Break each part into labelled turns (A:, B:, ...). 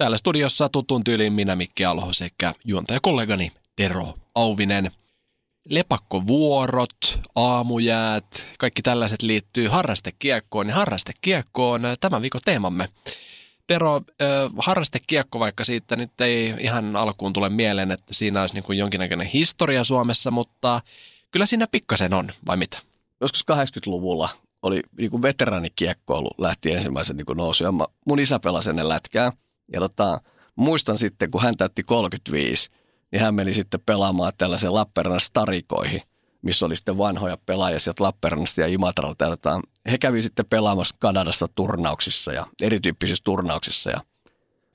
A: Täällä studiossa tutun tyyliin minä Mikki Alho sekä juontajakollegani Tero Auvinen. Lepakkovuorot, aamujäät, kaikki tällaiset liittyy harrastekiekkoon ja harrastekiekkoon tämän viikon teemamme. Tero, äh, harrastekiekko, vaikka siitä nyt ei ihan alkuun tule mieleen, että siinä olisi niin kuin jonkinnäköinen historia Suomessa, mutta kyllä siinä pikkasen on, vai mitä?
B: Joskus 80-luvulla oli niin kuin veteraanikiekkoilu lähti ensimmäisen niin nousu. Ja mun isä pelasi ennen lätkää. Ja tota, muistan sitten, kun hän täytti 35, niin hän meni sitten pelaamaan tällaisen Lappeenrannan starikoihin, missä oli sitten vanhoja pelaajia sieltä Lappeenrannasta ja Imatralta. Ja tota, he kävi sitten pelaamassa Kanadassa turnauksissa ja erityyppisissä turnauksissa. Ja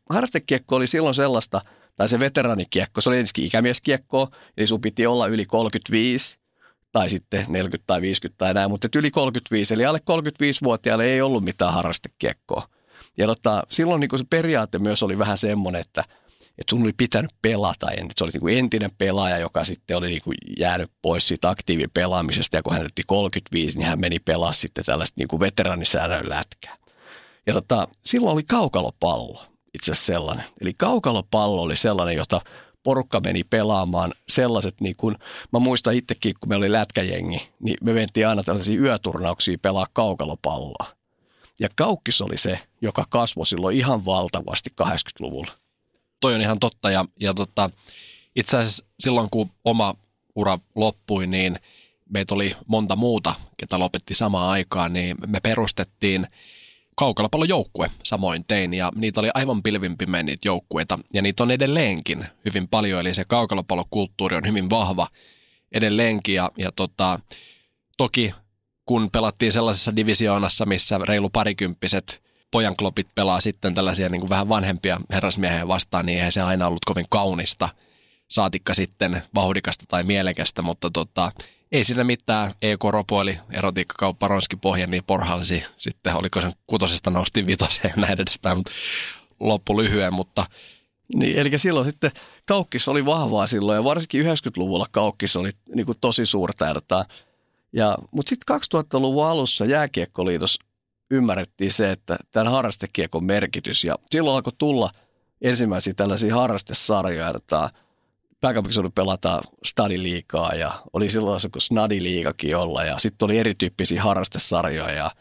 B: harrastekiekko oli silloin sellaista, tai se veteraanikiekko, se oli ensinnäkin ikämieskiekko, eli sun piti olla yli 35, tai sitten 40 tai 50 tai näin, mutta yli 35, eli alle 35-vuotiaille ei ollut mitään harrastekiekkoa. Ja tota, silloin niin se periaate myös oli vähän semmoinen, että, että sun oli pitänyt pelata. Että se oli niin entinen pelaaja, joka sitten oli niin jäänyt pois siitä aktiivipelaamisesta. Ja kun hän täytti 35, niin hän meni pelaa sitten tällaista niin kuin veteranisäännön lätkää. Ja tota, silloin oli kaukalopallo itse asiassa sellainen. Eli kaukalopallo oli sellainen, jota porukka meni pelaamaan sellaiset, niin kuin, mä muistan itsekin, kun me oli lätkäjengi, niin me mentiin aina tällaisia yöturnauksia pelaa kaukalopalloa. Ja Kaukkis oli se, joka kasvoi silloin ihan valtavasti 80-luvulla.
A: Toi on ihan totta ja, ja tota, itse asiassa silloin kun oma ura loppui, niin meitä oli monta muuta, ketä lopetti samaan aikaan, niin me perustettiin kaukalopallojoukkue samoin tein ja niitä oli aivan pilvimpimeä niitä joukkueita ja niitä on edelleenkin hyvin paljon eli se kaukalopallokulttuuri on hyvin vahva edelleenkin ja, ja tota, toki kun pelattiin sellaisessa divisioonassa, missä reilu parikymppiset pojanklopit pelaa sitten tällaisia niin kuin vähän vanhempia herrasmiehiä vastaan, niin eihän se aina ollut kovin kaunista, saatikka sitten vauhdikasta tai mielekästä, mutta tota, ei siinä mitään. EK ropoili erotiikkakauppa Ronski pohja, niin porhalsi. Sitten oliko se kutosesta nosti vitoseen ja näin edespäin, mutta loppu lyhyen, mutta
B: niin, eli silloin sitten kaukkis oli vahvaa silloin ja varsinkin 90-luvulla kaukkis oli niin kuin tosi suurta ertaa. Ja, mutta sitten 2000-luvun alussa jääkiekkoliitos ymmärrettiin se, että tämän harrastekiekon merkitys ja silloin alkoi tulla ensimmäisiä tällaisia harrastesarjoja, että pääkaupunkiseudun pelata stadiliikaa ja oli silloin se, kun snadiliikakin olla ja sitten oli erityyppisiä harrastesarjoja ja,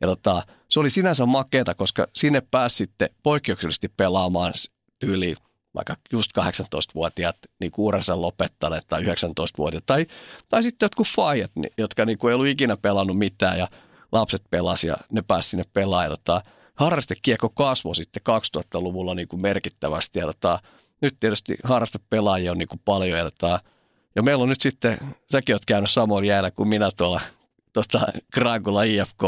B: ja tota, se oli sinänsä makeeta, koska sinne pääsi sitten poikkeuksellisesti pelaamaan yli vaikka just 18-vuotiaat niin uransa lopettaneet tai 19-vuotiaat tai, tai sitten jotkut faijat, jotka niin kuin ei ollut ikinä pelannut mitään ja lapset pelasi ja ne pääsi sinne pelaamaan. Tota, harrastekiekko kasvoi sitten 2000-luvulla niin kuin merkittävästi ja tota, nyt tietysti harrastepelaajia on niin kuin paljon. Ja, tota, ja meillä on nyt sitten, säkin oot käynyt samoin jäällä kuin minä tuolla tota, Grangula IFK,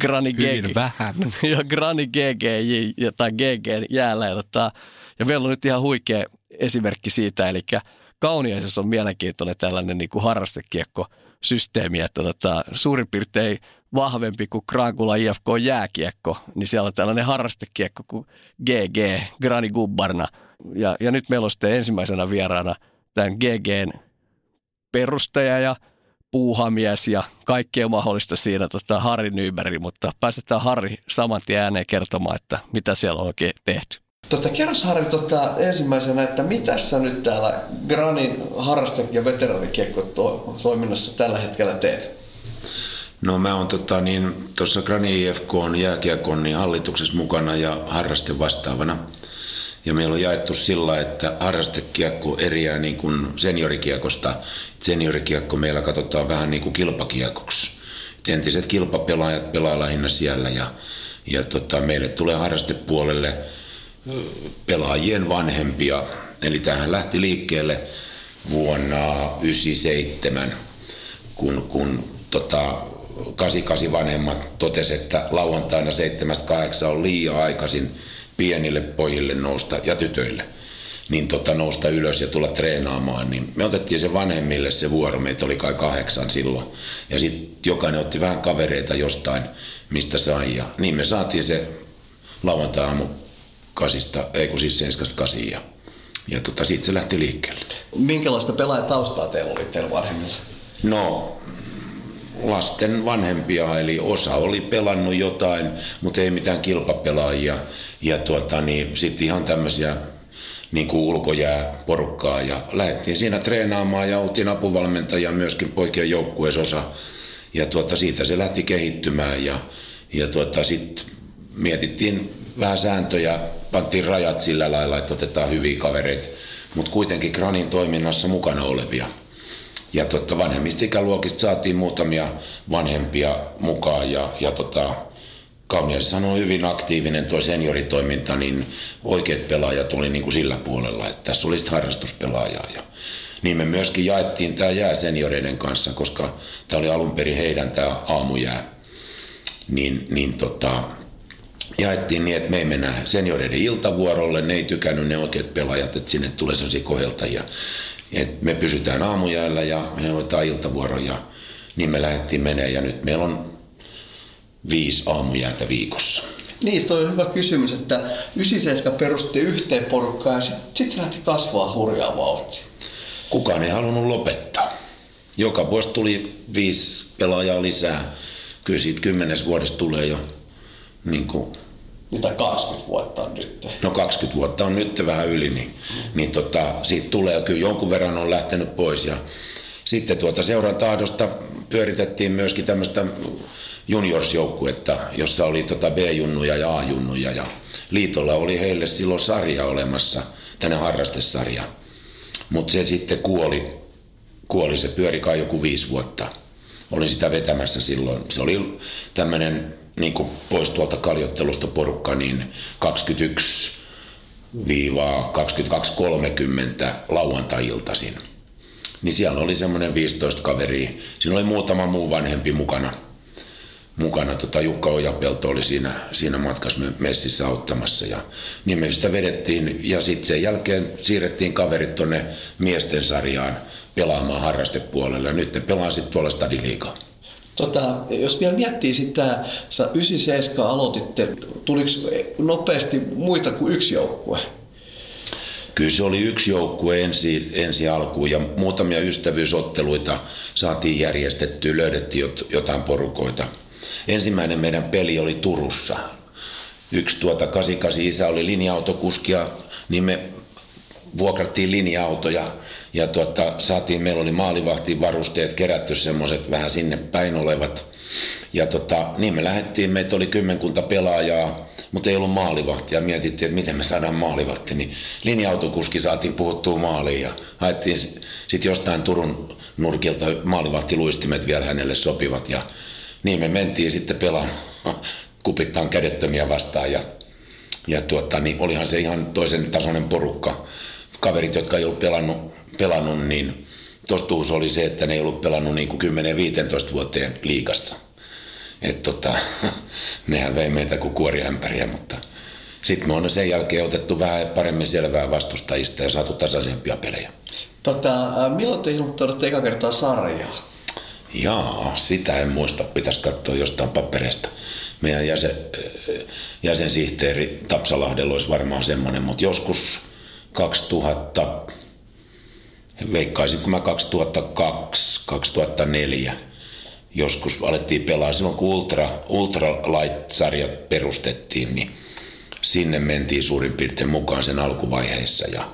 B: Grani
A: GG. vähän.
B: ja Grani GG tai GG jäällä. Ja, tota, ja meillä on nyt ihan huikea esimerkki siitä, eli Kauniaisessa on mielenkiintoinen tällainen niin kuin harrastekiekko systeemi, että tota, suurin piirtein vahvempi kuin Krankula IFK jääkiekko, niin siellä on tällainen harrastekiekko kuin GG, Grani Gubbarna. Ja, ja nyt meillä on sitten ensimmäisenä vieraana tämän GGn perustaja ja puuhamies ja kaikkea mahdollista siinä tota, Harri Nyberi, mutta päästetään Harri saman tien ääneen kertomaan, että mitä siellä on oikein tehty. Tota, kerros Harri tota, ensimmäisenä, että mitä sä nyt täällä Granin harraste- ja veteraanikiekko toiminnassa tällä hetkellä teet?
C: No mä oon tota, niin, tuossa Grani IFK on jääkiekon niin hallituksessa mukana ja harraste vastaavana. Ja meillä on jaettu sillä, että harrastekiekko eriää niin kuin seniorikiekosta. Seniorikiekko meillä katsotaan vähän niin kuin kilpakiekoksi. Entiset kilpapelaajat pelaa lähinnä siellä ja, ja tota, meille tulee harrastepuolelle pelaajien vanhempia. Eli tähän lähti liikkeelle vuonna 1997, kun, kun tota, 88 vanhemmat totesi, että lauantaina 7.8 on liian aikaisin pienille pojille nousta ja tytöille niin tota, nousta ylös ja tulla treenaamaan, niin me otettiin se vanhemmille se vuoro, meitä oli kai kahdeksan silloin. Ja sitten jokainen otti vähän kavereita jostain, mistä sai. Ja niin me saatiin se lauantai-aamu kasista, ei kun siis seiskasta kasiin. Ja, ja tota, siitä se lähti liikkeelle.
B: Minkälaista pelaajataustaa teillä oli teillä vanhemmilla?
C: No, lasten vanhempia, eli osa oli pelannut jotain, mutta ei mitään kilpapelaajia. Ja tuota, niin sitten ihan tämmöisiä niin kuin ulkojää porukkaa ja lähdettiin siinä treenaamaan ja oltiin apuvalmentajia myöskin poikien joukkueesosa. Ja tuota, siitä se lähti kehittymään ja, ja tuota, sitten mietittiin vähän sääntöjä, pantiin rajat sillä lailla, että otetaan hyviä kavereita, mutta kuitenkin Granin toiminnassa mukana olevia. Ja tuota, vanhemmista ikäluokista saatiin muutamia vanhempia mukaan ja, ja tota, Kauniaisissa on hyvin aktiivinen tuo senioritoiminta, niin oikeat pelaajat oli niin kuin sillä puolella, että tässä olisi harrastuspelaajaa. Ja niin me myöskin jaettiin tämä jää senioreiden kanssa, koska tämä oli alun perin heidän tämä aamujää. Niin, niin tota, jaettiin niin, että me ei mennä senioreiden iltavuorolle, ne ei tykännyt ne oikeat pelaajat, että sinne tulee sellaisia koheltajia. Et me pysytään aamujäällä ja me hoitaa iltavuoron ja niin me lähdettiin menee ja nyt meillä on viisi aamujäätä viikossa.
B: Niin, toi on hyvä kysymys, että 97 perusti yhteen porukkaan ja sitten sit se lähti kasvaa hurjaa vauhtia.
C: Kukaan ei halunnut lopettaa. Joka vuosi tuli viisi pelaajaa lisää. Kyllä siitä kymmenes vuodesta tulee jo niin kuin
B: Mitä 20 vuotta on nyt.
C: No 20 vuotta on nyt vähän yli, niin, niin tota, siitä tulee kyllä jonkun verran on lähtenyt pois. Ja sitten tuota seuran tahdosta pyöritettiin myöskin tämmöistä juniorsjoukkuetta, jossa oli tota B-junnuja ja A-junnuja. Ja liitolla oli heille silloin sarja olemassa, tänne harrastesarja. Mutta se sitten kuoli, kuoli, se pyöri joku viisi vuotta. Olin sitä vetämässä silloin. Se oli tämmöinen niin pois tuolta kaljottelusta porukka, niin 21 22.30 lauantai-iltaisin. Niin siellä oli semmoinen 15 kaveri. Siinä oli muutama muu vanhempi mukana – mukana. Tota, Jukka Ojapelto oli siinä, siinä matkassa messissä auttamassa ja niin me sitä vedettiin ja sitten sen jälkeen siirrettiin kaverit tuonne miesten sarjaan pelaamaan harrastepuolelle. Nyt ne pelaa sitten tuolla stadiliikaa.
B: Tota, jos vielä miettii sitä, sä 97 aloititte, tuliko nopeasti muita kuin yksi joukkue?
C: Kyllä se oli yksi joukkue ensi, ensi alkuun ja muutamia ystävyysotteluita saatiin järjestettyä, löydettiin jotain porukoita – ensimmäinen meidän peli oli Turussa. Yksi tuota 88 isä oli linja-autokuski ja niin me vuokrattiin linja-autoja ja tuota, saatiin, meillä oli maalivahtiin varusteet kerätty semmoiset vähän sinne päin olevat. Ja tota, niin me lähdettiin, meitä oli kymmenkunta pelaajaa, mutta ei ollut maalivahtia. Mietittiin, että miten me saadaan maalivahti, niin linja-autokuski saatiin puhuttua maaliin ja haettiin sitten jostain Turun nurkilta maalivahtiluistimet vielä hänelle sopivat ja niin me mentiin sitten pelaamaan kupittaan kädettömiä vastaan ja, ja tuota, niin olihan se ihan toisen tasoinen porukka. Kaverit, jotka ei ollut pelannut, pelannut niin tostuus oli se, että ne ei ollut pelannut niin kuin 10-15 vuoteen liikassa. Et tota, nehän vei meitä kuin kuoriämpäriä, mutta sitten me on sen jälkeen otettu vähän paremmin selvää vastustajista ja saatu tasaisempia pelejä.
B: Tota, milloin te ilmoittaudutte eka kertaa sarjaa?
C: Jaa, sitä en muista. Pitäisi katsoa jostain papereista. Meidän jäsen, jäsensihteeri Tapsalahdella olisi varmaan semmoinen, mutta joskus 2000, veikkaisin kun mä 2002, 2004 joskus alettiin pelaa. Silloin kun Ultra, Ultra Light-sarjat perustettiin, niin sinne mentiin suurin piirtein mukaan sen alkuvaiheessa. Ja,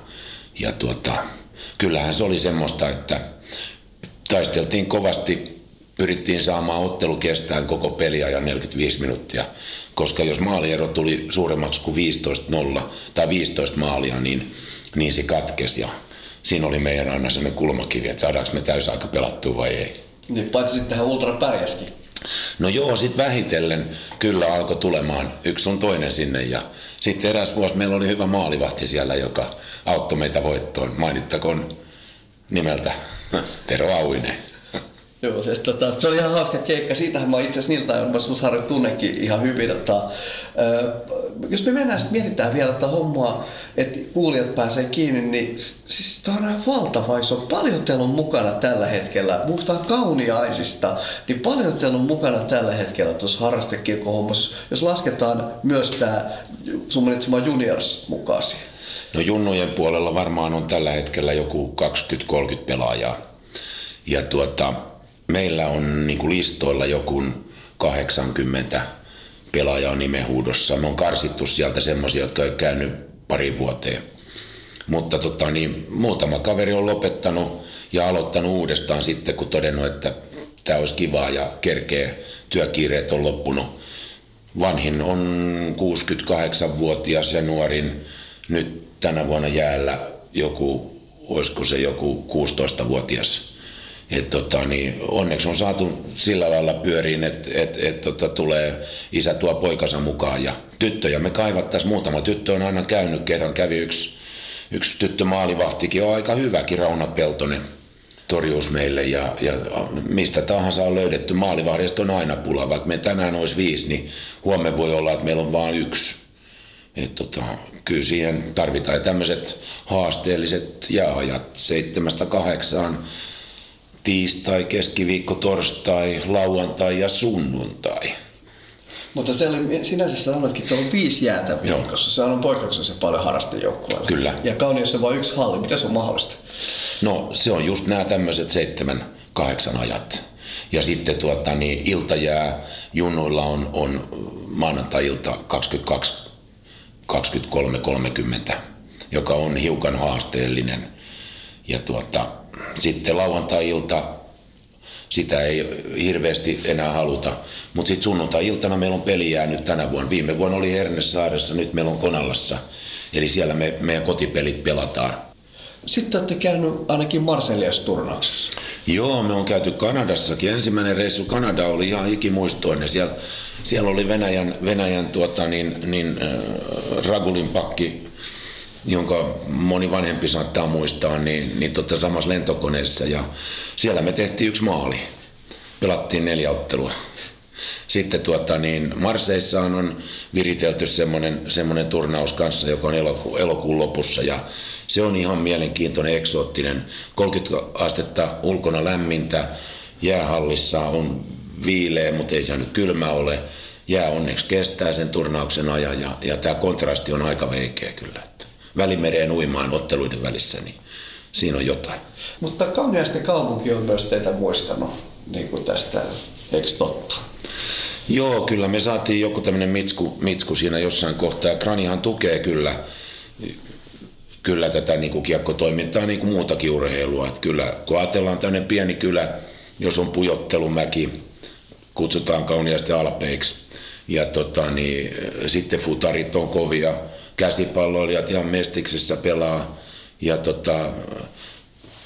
C: ja tuota, kyllähän se oli semmoista, että taisteltiin kovasti, pyrittiin saamaan ottelu kestään koko peliajan 45 minuuttia, koska jos maaliero tuli suuremmaksi kuin 15-0 tai 15 maalia, niin, niin se katkesi ja siinä oli meidän aina sellainen kulmakivi, että saadaanko me täysaika pelattua vai ei.
B: Niin, paitsi sitten tähän ultra pärjäskin.
C: No joo, sitten vähitellen kyllä alkoi tulemaan yksi on toinen sinne ja sitten eräs vuosi meillä oli hyvä maalivahti siellä, joka auttoi meitä voittoon. Mainittakoon nimeltä Tero Auinen.
B: Joo, siis, tota, se oli ihan hauska keikka. Siitähän mä itse asiassa niiltä mä Harri tunnekin ihan hyvin. Tota, ö, jos me mennään sitten mietitään vielä tätä hommaa, että kuulijat pääsee kiinni, niin siis tämä on ihan valtava iso. Paljon teillä on mukana tällä hetkellä. Puhutaan kauniaisista, niin paljon teillä on mukana tällä hetkellä tuossa harrastekirkkohommassa, jos lasketaan myös tämä sun mainitsema juniors mukaan siihen.
C: No junnujen puolella varmaan on tällä hetkellä joku 20-30 pelaajaa. Ja tuota, meillä on niin kuin listoilla joku 80 pelaajaa nimenhuudossa. Me on karsittu sieltä semmoisia, jotka ei käynyt pari vuoteen. Mutta tota, niin, muutama kaveri on lopettanut ja aloittanut uudestaan sitten, kun todennut, että tämä olisi kivaa ja kerkeä työkiireet on loppunut. Vanhin on 68-vuotias ja nuorin nyt tänä vuonna jäällä joku, olisiko se joku 16-vuotias. Et tota, niin onneksi on saatu sillä lailla pyöriin, että et, et, tota, tulee isä tuo poikansa mukaan ja tyttöjä me kaivattaisiin. Muutama tyttö on aina käynyt, kerran kävi yksi, yksi tyttö maalivahtikin, on aika hyväkin Rauna Peltonen torjuus meille ja, ja mistä tahansa on löydetty. Maalivahdista on aina pula, vaikka me tänään olisi viisi, niin huomenna voi olla, että meillä on vain yksi. Et tota, kyllä siihen tarvitaan tämmöiset haasteelliset jääajat seitsemästä kahdeksaan tiistai, keskiviikko, torstai, lauantai ja sunnuntai.
B: Mutta teillä oli, sinänsä sanoitkin, että on viisi jäätä viikossa. Se on poikkeuksellisen paljon harrastejoukkueilla.
C: Kyllä.
B: Ja kauniissa vain yksi halli. Miten se on mahdollista?
C: No se on just nämä tämmöiset seitsemän, kahdeksan ajat. Ja sitten tuota, niin iltajää junnuilla on, on maanantai-ilta 22 23.30, joka on hiukan haasteellinen. Ja tuota, sitten lauantai-ilta, sitä ei hirveästi enää haluta. Mutta sitten sunnuntai-iltana meillä on peli jäänyt tänä vuonna. Viime vuonna oli Hernesaaressa, nyt meillä on Konallassa. Eli siellä me, meidän kotipelit pelataan.
B: Sitten olette käynyt ainakin Marselias-turnauksessa.
C: Joo, me on käyty Kanadassakin. Ensimmäinen reissu Kanada oli ihan ikimuistoinen. Siellä, siellä oli Venäjän, Venäjän tuota, niin, niin, äh, Ragulin pakki, jonka moni vanhempi saattaa muistaa, niin, niin tota samassa lentokoneessa. Ja siellä me tehtiin yksi maali. Pelattiin neljä ottelua. Sitten tuota, niin Marseissa on viritelty semmoinen, semmoinen turnaus kanssa, joka on eloku, elokuun lopussa ja se on ihan mielenkiintoinen, eksoottinen. 30 astetta ulkona lämmintä, jäähallissa on viileä, mutta ei se nyt kylmä ole. Jää onneksi kestää sen turnauksen ajan ja, ja tämä kontrasti on aika veikeä kyllä. Että välimereen uimaan otteluiden välissä, niin siinä on jotain.
B: Mutta Kauniaisten kaupunki on myös teitä muistanut niin kuin tästä, eikö totta?
C: Joo, kyllä me saatiin joku tämmöinen mitsku, mitsku siinä jossain kohtaa. Kranihan tukee kyllä, kyllä tätä niin kuin kiekkotoimintaa niin kuin muutakin urheilua. Että kyllä, kun ajatellaan tämmöinen pieni kylä, jos on pujottelumäki, kutsutaan kauniasti alpeiksi. Ja tota, niin, sitten futarit on kovia, käsipalloilijat ihan mestiksessä pelaa. Ja tota,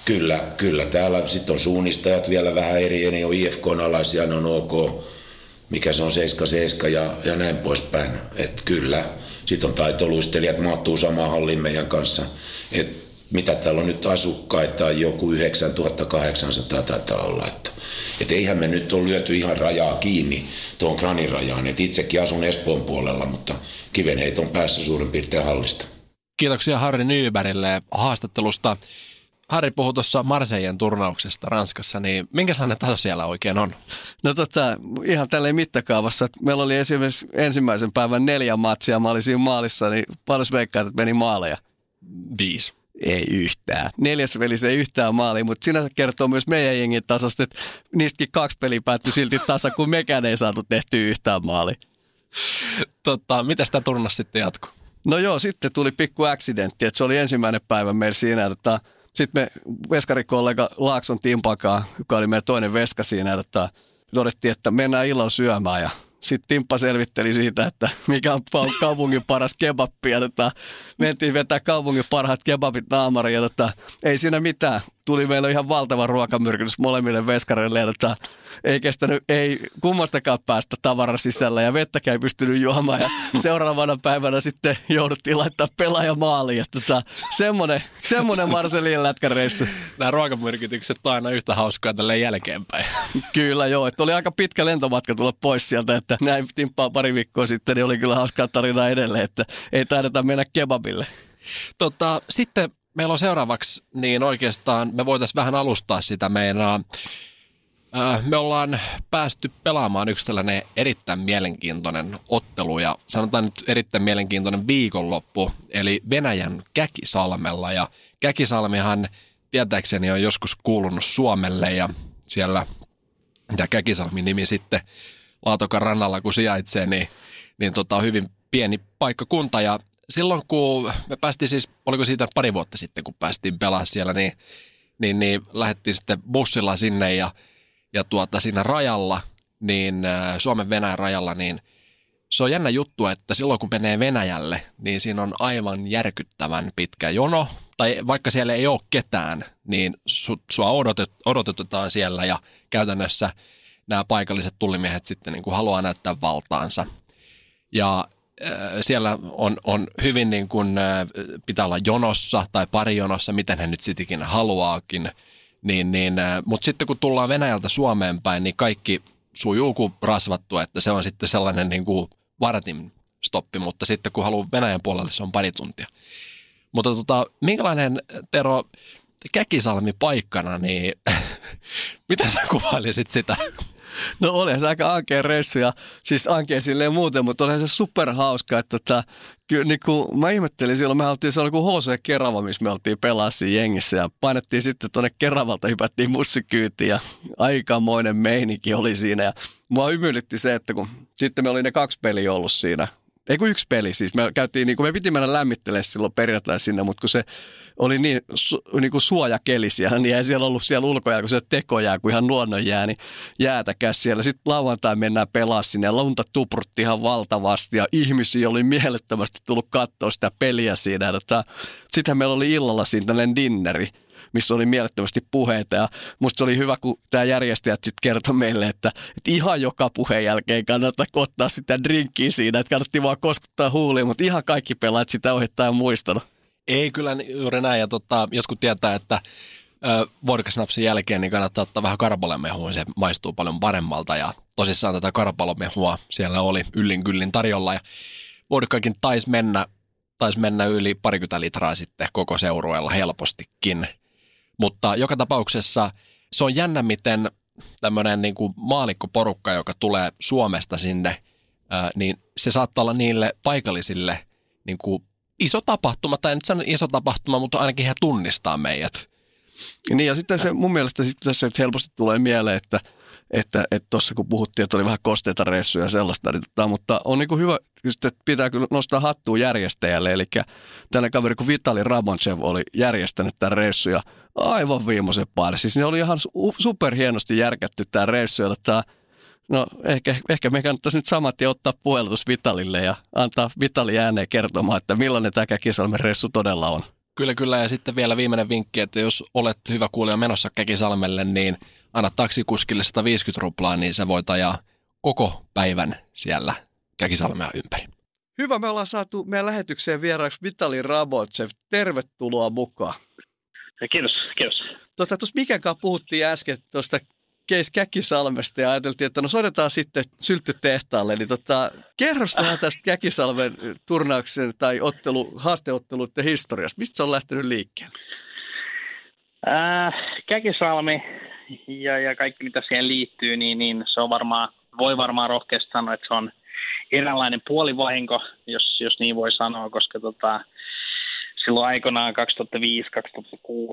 C: kyllä, kyllä täällä sitten on suunnistajat vielä vähän eri, ne on IFK-alaisia, ne on OK mikä se on 77 ja, ja näin poispäin. Että kyllä, sitten on taitoluistelijat, mahtuu samaan halliin meidän kanssa. Et mitä täällä on nyt asukkaita, joku 9800 taitaa olla. Että, et eihän me nyt ole lyöty ihan rajaa kiinni tuon Granin rajaan. Et itsekin asun Espoon puolella, mutta kivenheit on päässä suurin piirtein hallista.
A: Kiitoksia Harri Nyberille haastattelusta. Harri puhui tuossa Marseillen turnauksesta Ranskassa, niin minkälainen taso siellä oikein on?
B: No tota, ihan tälleen mittakaavassa. Meillä oli esimerkiksi ensimmäisen päivän neljä matsia, mä olin siinä maalissa, niin paljon veikkaat, että meni maaleja?
A: Viisi.
B: Ei yhtään. Neljäs peli se ei yhtään maali, mutta sinänsä kertoo myös meidän jengin tasosta, että niistäkin kaksi peliä päättyi silti tasa, kun mekään ei saatu tehtyä yhtään maali.
A: Tota, miten tämä turnas sitten jatkuu?
B: No joo, sitten tuli pikku accidentti, että se oli ensimmäinen päivä meillä siinä, että sitten me veskarikollega Laakson Timpakaa, joka oli meidän toinen veska siinä, että todettiin, että mennään illalla syömään ja sitten Timppa selvitteli siitä, että mikä on kaupungin paras kebappi. Ja tota, mentiin vetää kaupungin parhaat kebabit naamariin ja tota, ei siinä mitään. Tuli meillä ihan valtava ruokamyrkytys molemmille veskareille, että ei kestänyt, ei kummastakaan päästä tavara sisällä ja vettäkään ei pystynyt juomaan ja seuraavana päivänä sitten jouduttiin laittaa pelaaja maaliin. Että tota, semmoinen, semmoinen Marselin lätkäreissu.
A: Nämä ruokamyrkytykset on aina yhtä hauskaa tälle jälkeenpäin.
B: Kyllä joo, että oli aika pitkä lentomatka tulla pois sieltä, että näin timppaa pari viikkoa sitten, niin oli kyllä hauskaa tarinaa edelleen, että ei taideta mennä kebabille.
A: Tota, sitten meillä on seuraavaksi, niin oikeastaan me voitaisiin vähän alustaa sitä meidän me ollaan päästy pelaamaan yksi tällainen erittäin mielenkiintoinen ottelu ja sanotaan nyt erittäin mielenkiintoinen viikonloppu, eli Venäjän Käkisalmella. Ja Käkisalmihan tietääkseni on joskus kuulunut Suomelle ja siellä, mitä Käkisalmin nimi sitten Laatokan rannalla kun sijaitsee, niin, niin tota, hyvin pieni paikkakunta ja silloin kun me päästiin siis, oliko siitä pari vuotta sitten, kun päästiin pelaamaan siellä, niin, niin, niin lähdettiin sitten bussilla sinne ja, ja tuota, siinä rajalla, niin äh, Suomen Venäjän rajalla, niin se on jännä juttu, että silloin kun menee Venäjälle, niin siinä on aivan järkyttävän pitkä jono, tai vaikka siellä ei ole ketään, niin su, sua odotet, odotetaan siellä ja käytännössä nämä paikalliset tullimiehet sitten niin kuin haluaa näyttää valtaansa. Ja siellä on, on hyvin niin kuin, pitää olla jonossa tai pari jonossa, miten he nyt sittenkin haluaakin. Niin, niin, Mutta sitten kun tullaan Venäjältä Suomeen päin, niin kaikki sujuu kuin rasvattua, että se on sitten sellainen niin kuin vartin stoppi, mutta sitten kun haluaa Venäjän puolelle, se on pari tuntia. Mutta tota, minkälainen, Tero, Käkisalmi paikkana, niin miten sä kuvailisit sitä?
B: No oli se aika ankea reissu ja siis ankea silleen muuten, mutta oli se super hauska, että tota, kyllä niin kuin, mä ihmettelin silloin, me oltiin, se oli kuin HC Kerava, missä me oltiin pelassa jengissä ja painettiin sitten tuonne Keravalta, hypättiin mussikyytiin ja aikamoinen meininki oli siinä ja mua ymylitti se, että kun sitten me oli ne kaksi peliä ollut siinä ei kun yksi peli siis. Me, käytiin, niin kuin me piti mennä lämmittelemään silloin perjantai sinne, mutta kun se oli niin, su, niin kuin suojakeli siellä, niin ei siellä ollut siellä ulkojää, kun se tekojää, kuin ihan luonnonjää, niin jäätäkäs siellä. Sitten lauantai mennään pelaa sinne ja lunta tuprutti ihan valtavasti ja ihmisiä oli mielettömästi tullut katsoa sitä peliä siinä. Sittenhän meillä oli illalla siinä tällainen dinneri missä oli mielettömästi puheita. Ja musta se oli hyvä, kun tämä järjestäjät sitten kertoi meille, että, että ihan joka puheen jälkeen kannattaa ottaa sitä drinkkiä siinä, että kannatti vaan koskuttaa huuliin, mutta ihan kaikki pelaat sitä ohittaa muistanut.
A: Ei kyllä juuri näin, ja tota, joskus tietää, että vodkasnapsin jälkeen niin kannattaa ottaa vähän karpalemehua, se maistuu paljon paremmalta ja tosissaan tätä karpalemehua siellä oli yllin kyllin tarjolla ja vodkakin taisi mennä, taisi mennä yli parikymmentä litraa sitten koko seurueella helpostikin. Mutta joka tapauksessa se on jännä, miten tämmöinen niin kuin maalikkoporukka, joka tulee Suomesta sinne, ää, niin se saattaa olla niille paikallisille niin kuin iso tapahtuma, tai en nyt sano iso tapahtuma, mutta ainakin he tunnistaa meidät.
B: Niin ja sitten se mun mielestä tässä helposti tulee mieleen, että että tuossa että kun puhuttiin, että oli vähän kosteita reissuja ja sellaista, niin, tota, mutta on niin kuin hyvä, että pitää kyllä nostaa hattua järjestäjälle, eli tällainen kaveri kuin Vitali Ramonchev oli järjestänyt tämän reissun ja aivan viimeisen päälle. Siis ne oli ihan superhienosti järkätty tämä reissu, ja tota, no ehkä, ehkä me kannattaisi nyt samat ja ottaa puhelutus Vitalille ja antaa Vitali ääneen kertomaan, että millainen tämä Käkisalmen reissu todella on.
A: Kyllä, kyllä. Ja sitten vielä viimeinen vinkki, että jos olet hyvä kuulija menossa Käkisalmelle, niin anna taksikuskille 150 ruplaa, niin se voit ajaa koko päivän siellä Käkisalmea ympäri.
B: Hyvä, me ollaan saatu meidän lähetykseen vieraaksi Vitali Rabotsev. Tervetuloa mukaan.
D: Kiitos, kiitos.
B: Tuota, tuossa Mikenkaan puhuttiin äsken tuosta Keis Käkisalmesta ja ajateltiin, että no soitetaan sitten sylttytehtaalle. Niin tota, kerros vähän tästä Käkisalmen turnauksen tai ottelu, haasteotteluiden historiasta. Mistä se on lähtenyt liikkeelle?
D: Äh, Käkisalmi ja, ja kaikki mitä siihen liittyy, niin, niin se on varmaan, voi varmaan rohkeasti sanoa, että se on eräänlainen puolivahinko, jos, jos niin voi sanoa, koska tota, silloin aikanaan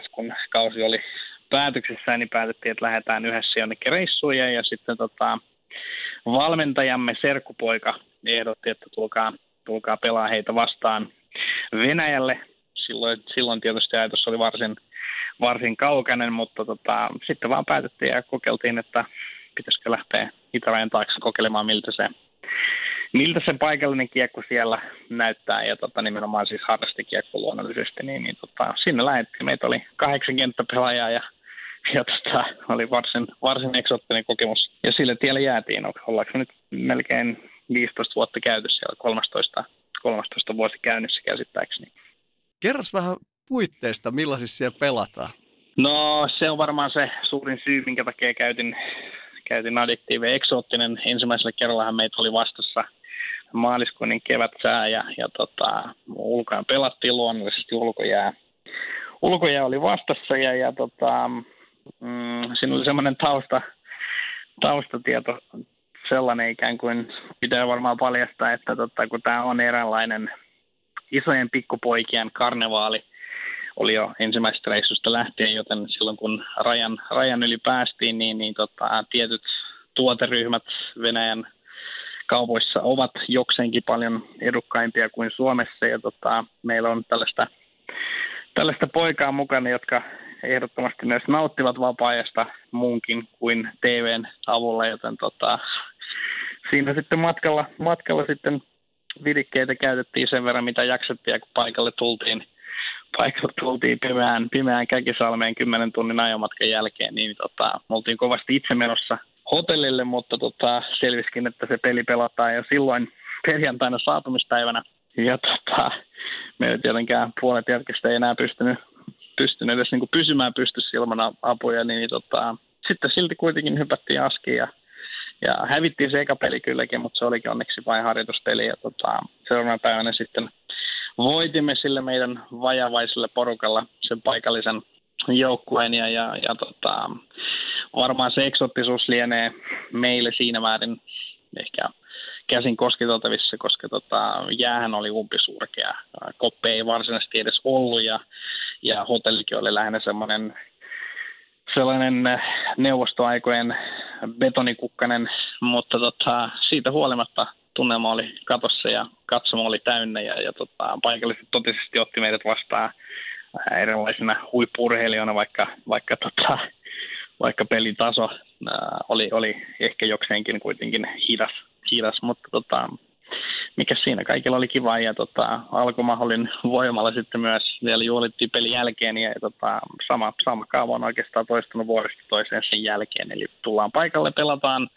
D: 2005-2006, kun kausi oli päätöksessä, niin päätettiin, että lähdetään yhdessä jonnekin reissuun ja sitten tota, valmentajamme Serkkupoika ehdotti, että tulkaa, tulkaa pelaa heitä vastaan Venäjälle. Silloin, silloin tietysti ajatus oli varsin, varsin kaukainen, mutta tota, sitten vaan päätettiin ja kokeiltiin, että pitäisikö lähteä itärajan taakse kokeilemaan, miltä se, miltä se paikallinen kiekko siellä näyttää ja tota, nimenomaan siis harrastekiekko luonnollisesti, niin, niin tota, sinne lähdettiin. Meitä oli kahdeksan kenttäpelaajaa ja, ja tota, oli varsin, varsin eksoottinen kokemus. Ja sille tielle jäätiin. Ollaanko nyt melkein 15 vuotta käyty siellä, 13, 13 vuosi käynnissä käsittääkseni.
B: Kerros vähän puitteista, millaisissa siellä pelataan?
D: No se on varmaan se suurin syy, minkä takia käytin, käytin addiktiivi eksoottinen. Ensimmäisellä kerrallahan meitä oli vastassa maaliskuun niin kevätsää ja, ja tota, ulkoa pelattiin luonnollisesti ulkojää. Ulkojää oli vastassa ja, ja tota, mm, siinä oli semmoinen tausta, taustatieto sellainen ikään kuin pitää varmaan paljastaa, että tota, kun tämä on eräänlainen isojen pikkupoikien karnevaali, oli jo ensimmäisestä reissusta lähtien, joten silloin kun rajan, rajan yli päästiin, niin, niin tota, tietyt tuoteryhmät Venäjän kaupoissa ovat jokseenkin paljon edukkaimpia kuin Suomessa. Ja tota, meillä on tällaista, tällaista poikaa mukana, jotka ehdottomasti myös nauttivat vapaa-ajasta muunkin kuin TVn avulla, joten tota, siinä sitten matkalla, matkalla sitten vidikkeitä käytettiin sen verran, mitä jaksettiin, ja kun paikalle tultiin, paikalle tultiin pimeään, pimeään Käkisalmeen 10 tunnin ajomatkan jälkeen, niin tota, me oltiin kovasti itse menossa hotellille, mutta tota, selviskin, että se peli pelataan jo silloin perjantaina saatumispäivänä. Ja tota, me ei tietenkään puolet jätkistä ei enää pystynyt, pystynyt edes niin pysymään pystyssä ilman apuja, niin tota, sitten silti kuitenkin hypättiin askiin ja ja hävittiin se eka peli kylläkin, mutta se olikin onneksi vain harjoituspeli. Ja tota, seuraavana päivänä sitten voitimme sille meidän vajavaiselle porukalla sen paikallisen joukkueen. Ja, ja, ja tota, varmaan se eksottisuus lienee meille siinä määrin ehkä käsin kosketeltavissa, koska tota, jäähän oli umpisurkea. Koppe ei varsinaisesti edes ollut ja, ja hotellikin oli lähinnä semmoinen sellainen äh, neuvostoaikojen betonikukkanen, mutta tota, siitä huolimatta tunnelma oli katossa ja katsomo oli täynnä ja, ja tota, paikalliset totisesti otti meidät vastaan äh, erilaisina huippurheilijoina, vaikka, vaikka, tota, vaikka pelin taso ää, oli, oli ehkä jokseenkin kuitenkin hidas, hidas mutta tota, mikä siinä kaikilla oli kiva ja tota, alkumaholin voimalla sitten myös vielä juolittiin pelin jälkeen ja tota, sama, sama kaava on oikeastaan toistunut vuodesta toiseen sen jälkeen. Eli tullaan paikalle, pelataan,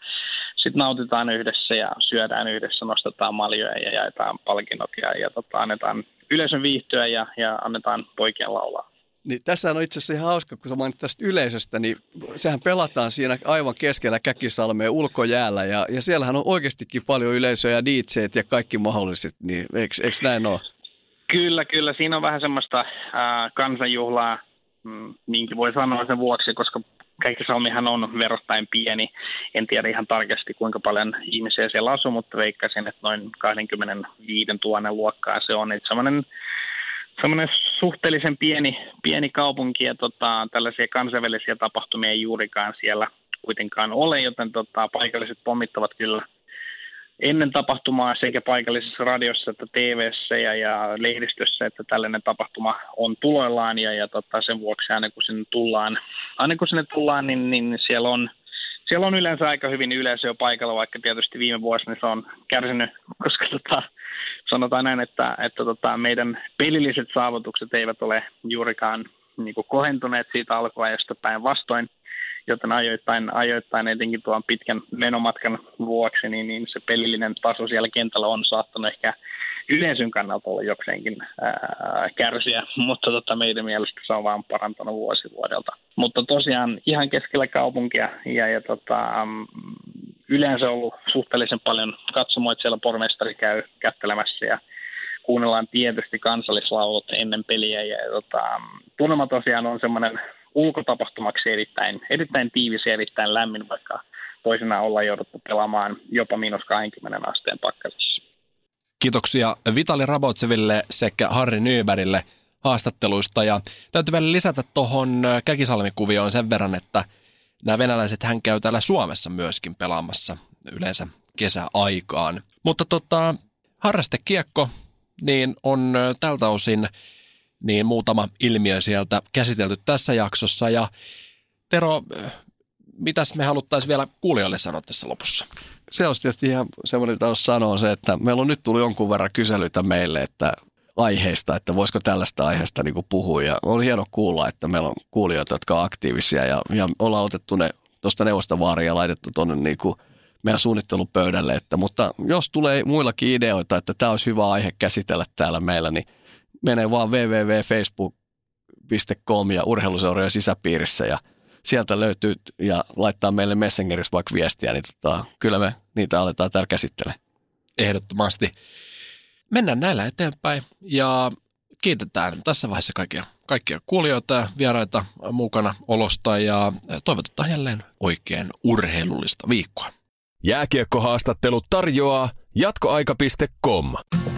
D: sitten nautitaan yhdessä ja syödään yhdessä, nostetaan maljoja ja jaetaan palkinnot ja, ja tota, annetaan yleisön viihtyä ja, ja annetaan poikien laulaa.
B: Niin tässä on itse asiassa ihan hauska, kun sä mainit tästä yleisöstä, niin sehän pelataan siinä aivan keskellä Käkisalmeen ulkojäällä ja, ja siellähän on oikeastikin paljon yleisöä ja DJt ja kaikki mahdolliset, niin eikö, eikö näin ole?
D: Kyllä, kyllä. Siinä on vähän semmoista äh, kansanjuhlaa, mm, niinkin voi sanoa sen vuoksi, koska Käkisalmihan on verrattain pieni. En tiedä ihan tarkasti kuinka paljon ihmisiä siellä asuu, mutta veikkaisin, että noin 25 000 luokkaa se on. Että semmoinen semmoinen suhteellisen pieni, pieni kaupunki ja tota, tällaisia kansainvälisiä tapahtumia ei juurikaan siellä kuitenkaan ole, joten tota, paikalliset pommittavat kyllä ennen tapahtumaa sekä paikallisessa radiossa että tv ja, ja lehdistössä, että tällainen tapahtuma on tuloillaan ja, ja tota, sen vuoksi aina kun sinne tullaan, aina kun sinne tullaan niin, niin siellä on siellä on yleensä aika hyvin yleisöä paikalla, vaikka tietysti viime vuosina se on kärsinyt, koska tota, sanotaan näin, että, että tota, meidän pelilliset saavutukset eivät ole juurikaan niin kohentuneet siitä alkuajasta päinvastoin, joten ajoittain, ajoittain etenkin tuon pitkän menomatkan vuoksi, niin, niin se pelillinen taso siellä kentällä on saattanut ehkä yleisön kannalta olla jokseenkin ää, kärsiä, mutta tota, meidän mielestä se on vaan parantanut vuosi vuodelta. Mutta tosiaan ihan keskellä kaupunkia ja, ja tota, yleensä ollut suhteellisen paljon katsomoita siellä pormestari käy kättelemässä ja kuunnellaan tietysti kansallislaulut ennen peliä ja tota, tunnelma tosiaan on semmoinen ulkotapahtumaksi erittäin, erittäin tiivis ja erittäin lämmin, vaikka toisinaan ollaan jouduttu pelaamaan jopa miinus 20 asteen pakkasissa.
A: Kiitoksia Vitali Rabotseville sekä Harri Nybergille haastatteluista. Ja täytyy vielä lisätä tuohon Käkisalmikuvioon sen verran, että nämä venäläiset hän käy täällä Suomessa myöskin pelaamassa yleensä kesäaikaan. Mutta tota, harrastekiekko niin on tältä osin niin muutama ilmiö sieltä käsitelty tässä jaksossa. Ja Tero, mitäs me haluttaisiin vielä kuulijoille sanoa tässä lopussa?
B: se on tietysti ihan semmoinen, mitä olisi sanoa se, että meillä on nyt tullut jonkun verran kyselyitä meille, että aiheista, että voisiko tällaista aiheesta niin kuin puhua. Ja on hieno kuulla, että meillä on kuulijoita, jotka on aktiivisia ja, ja ollaan otettu ne tuosta neuvostavaaria ja laitettu tuonne niin kuin meidän suunnittelupöydälle. Että, mutta jos tulee muillakin ideoita, että tämä olisi hyvä aihe käsitellä täällä meillä, niin menee vaan www.facebook.com ja urheiluseurojen sisäpiirissä ja sieltä löytyy ja laittaa meille Messengerissä vaikka viestiä, niin tota, kyllä me niitä aletaan täällä käsittelemään.
A: Ehdottomasti. Mennään näillä eteenpäin ja kiitetään tässä vaiheessa kaikkia, kaikkia kuulijoita ja vieraita mukana olosta ja toivotetaan jälleen oikein urheilullista viikkoa.
E: Jääkiekkohaastattelut tarjoaa jatkoaika.com.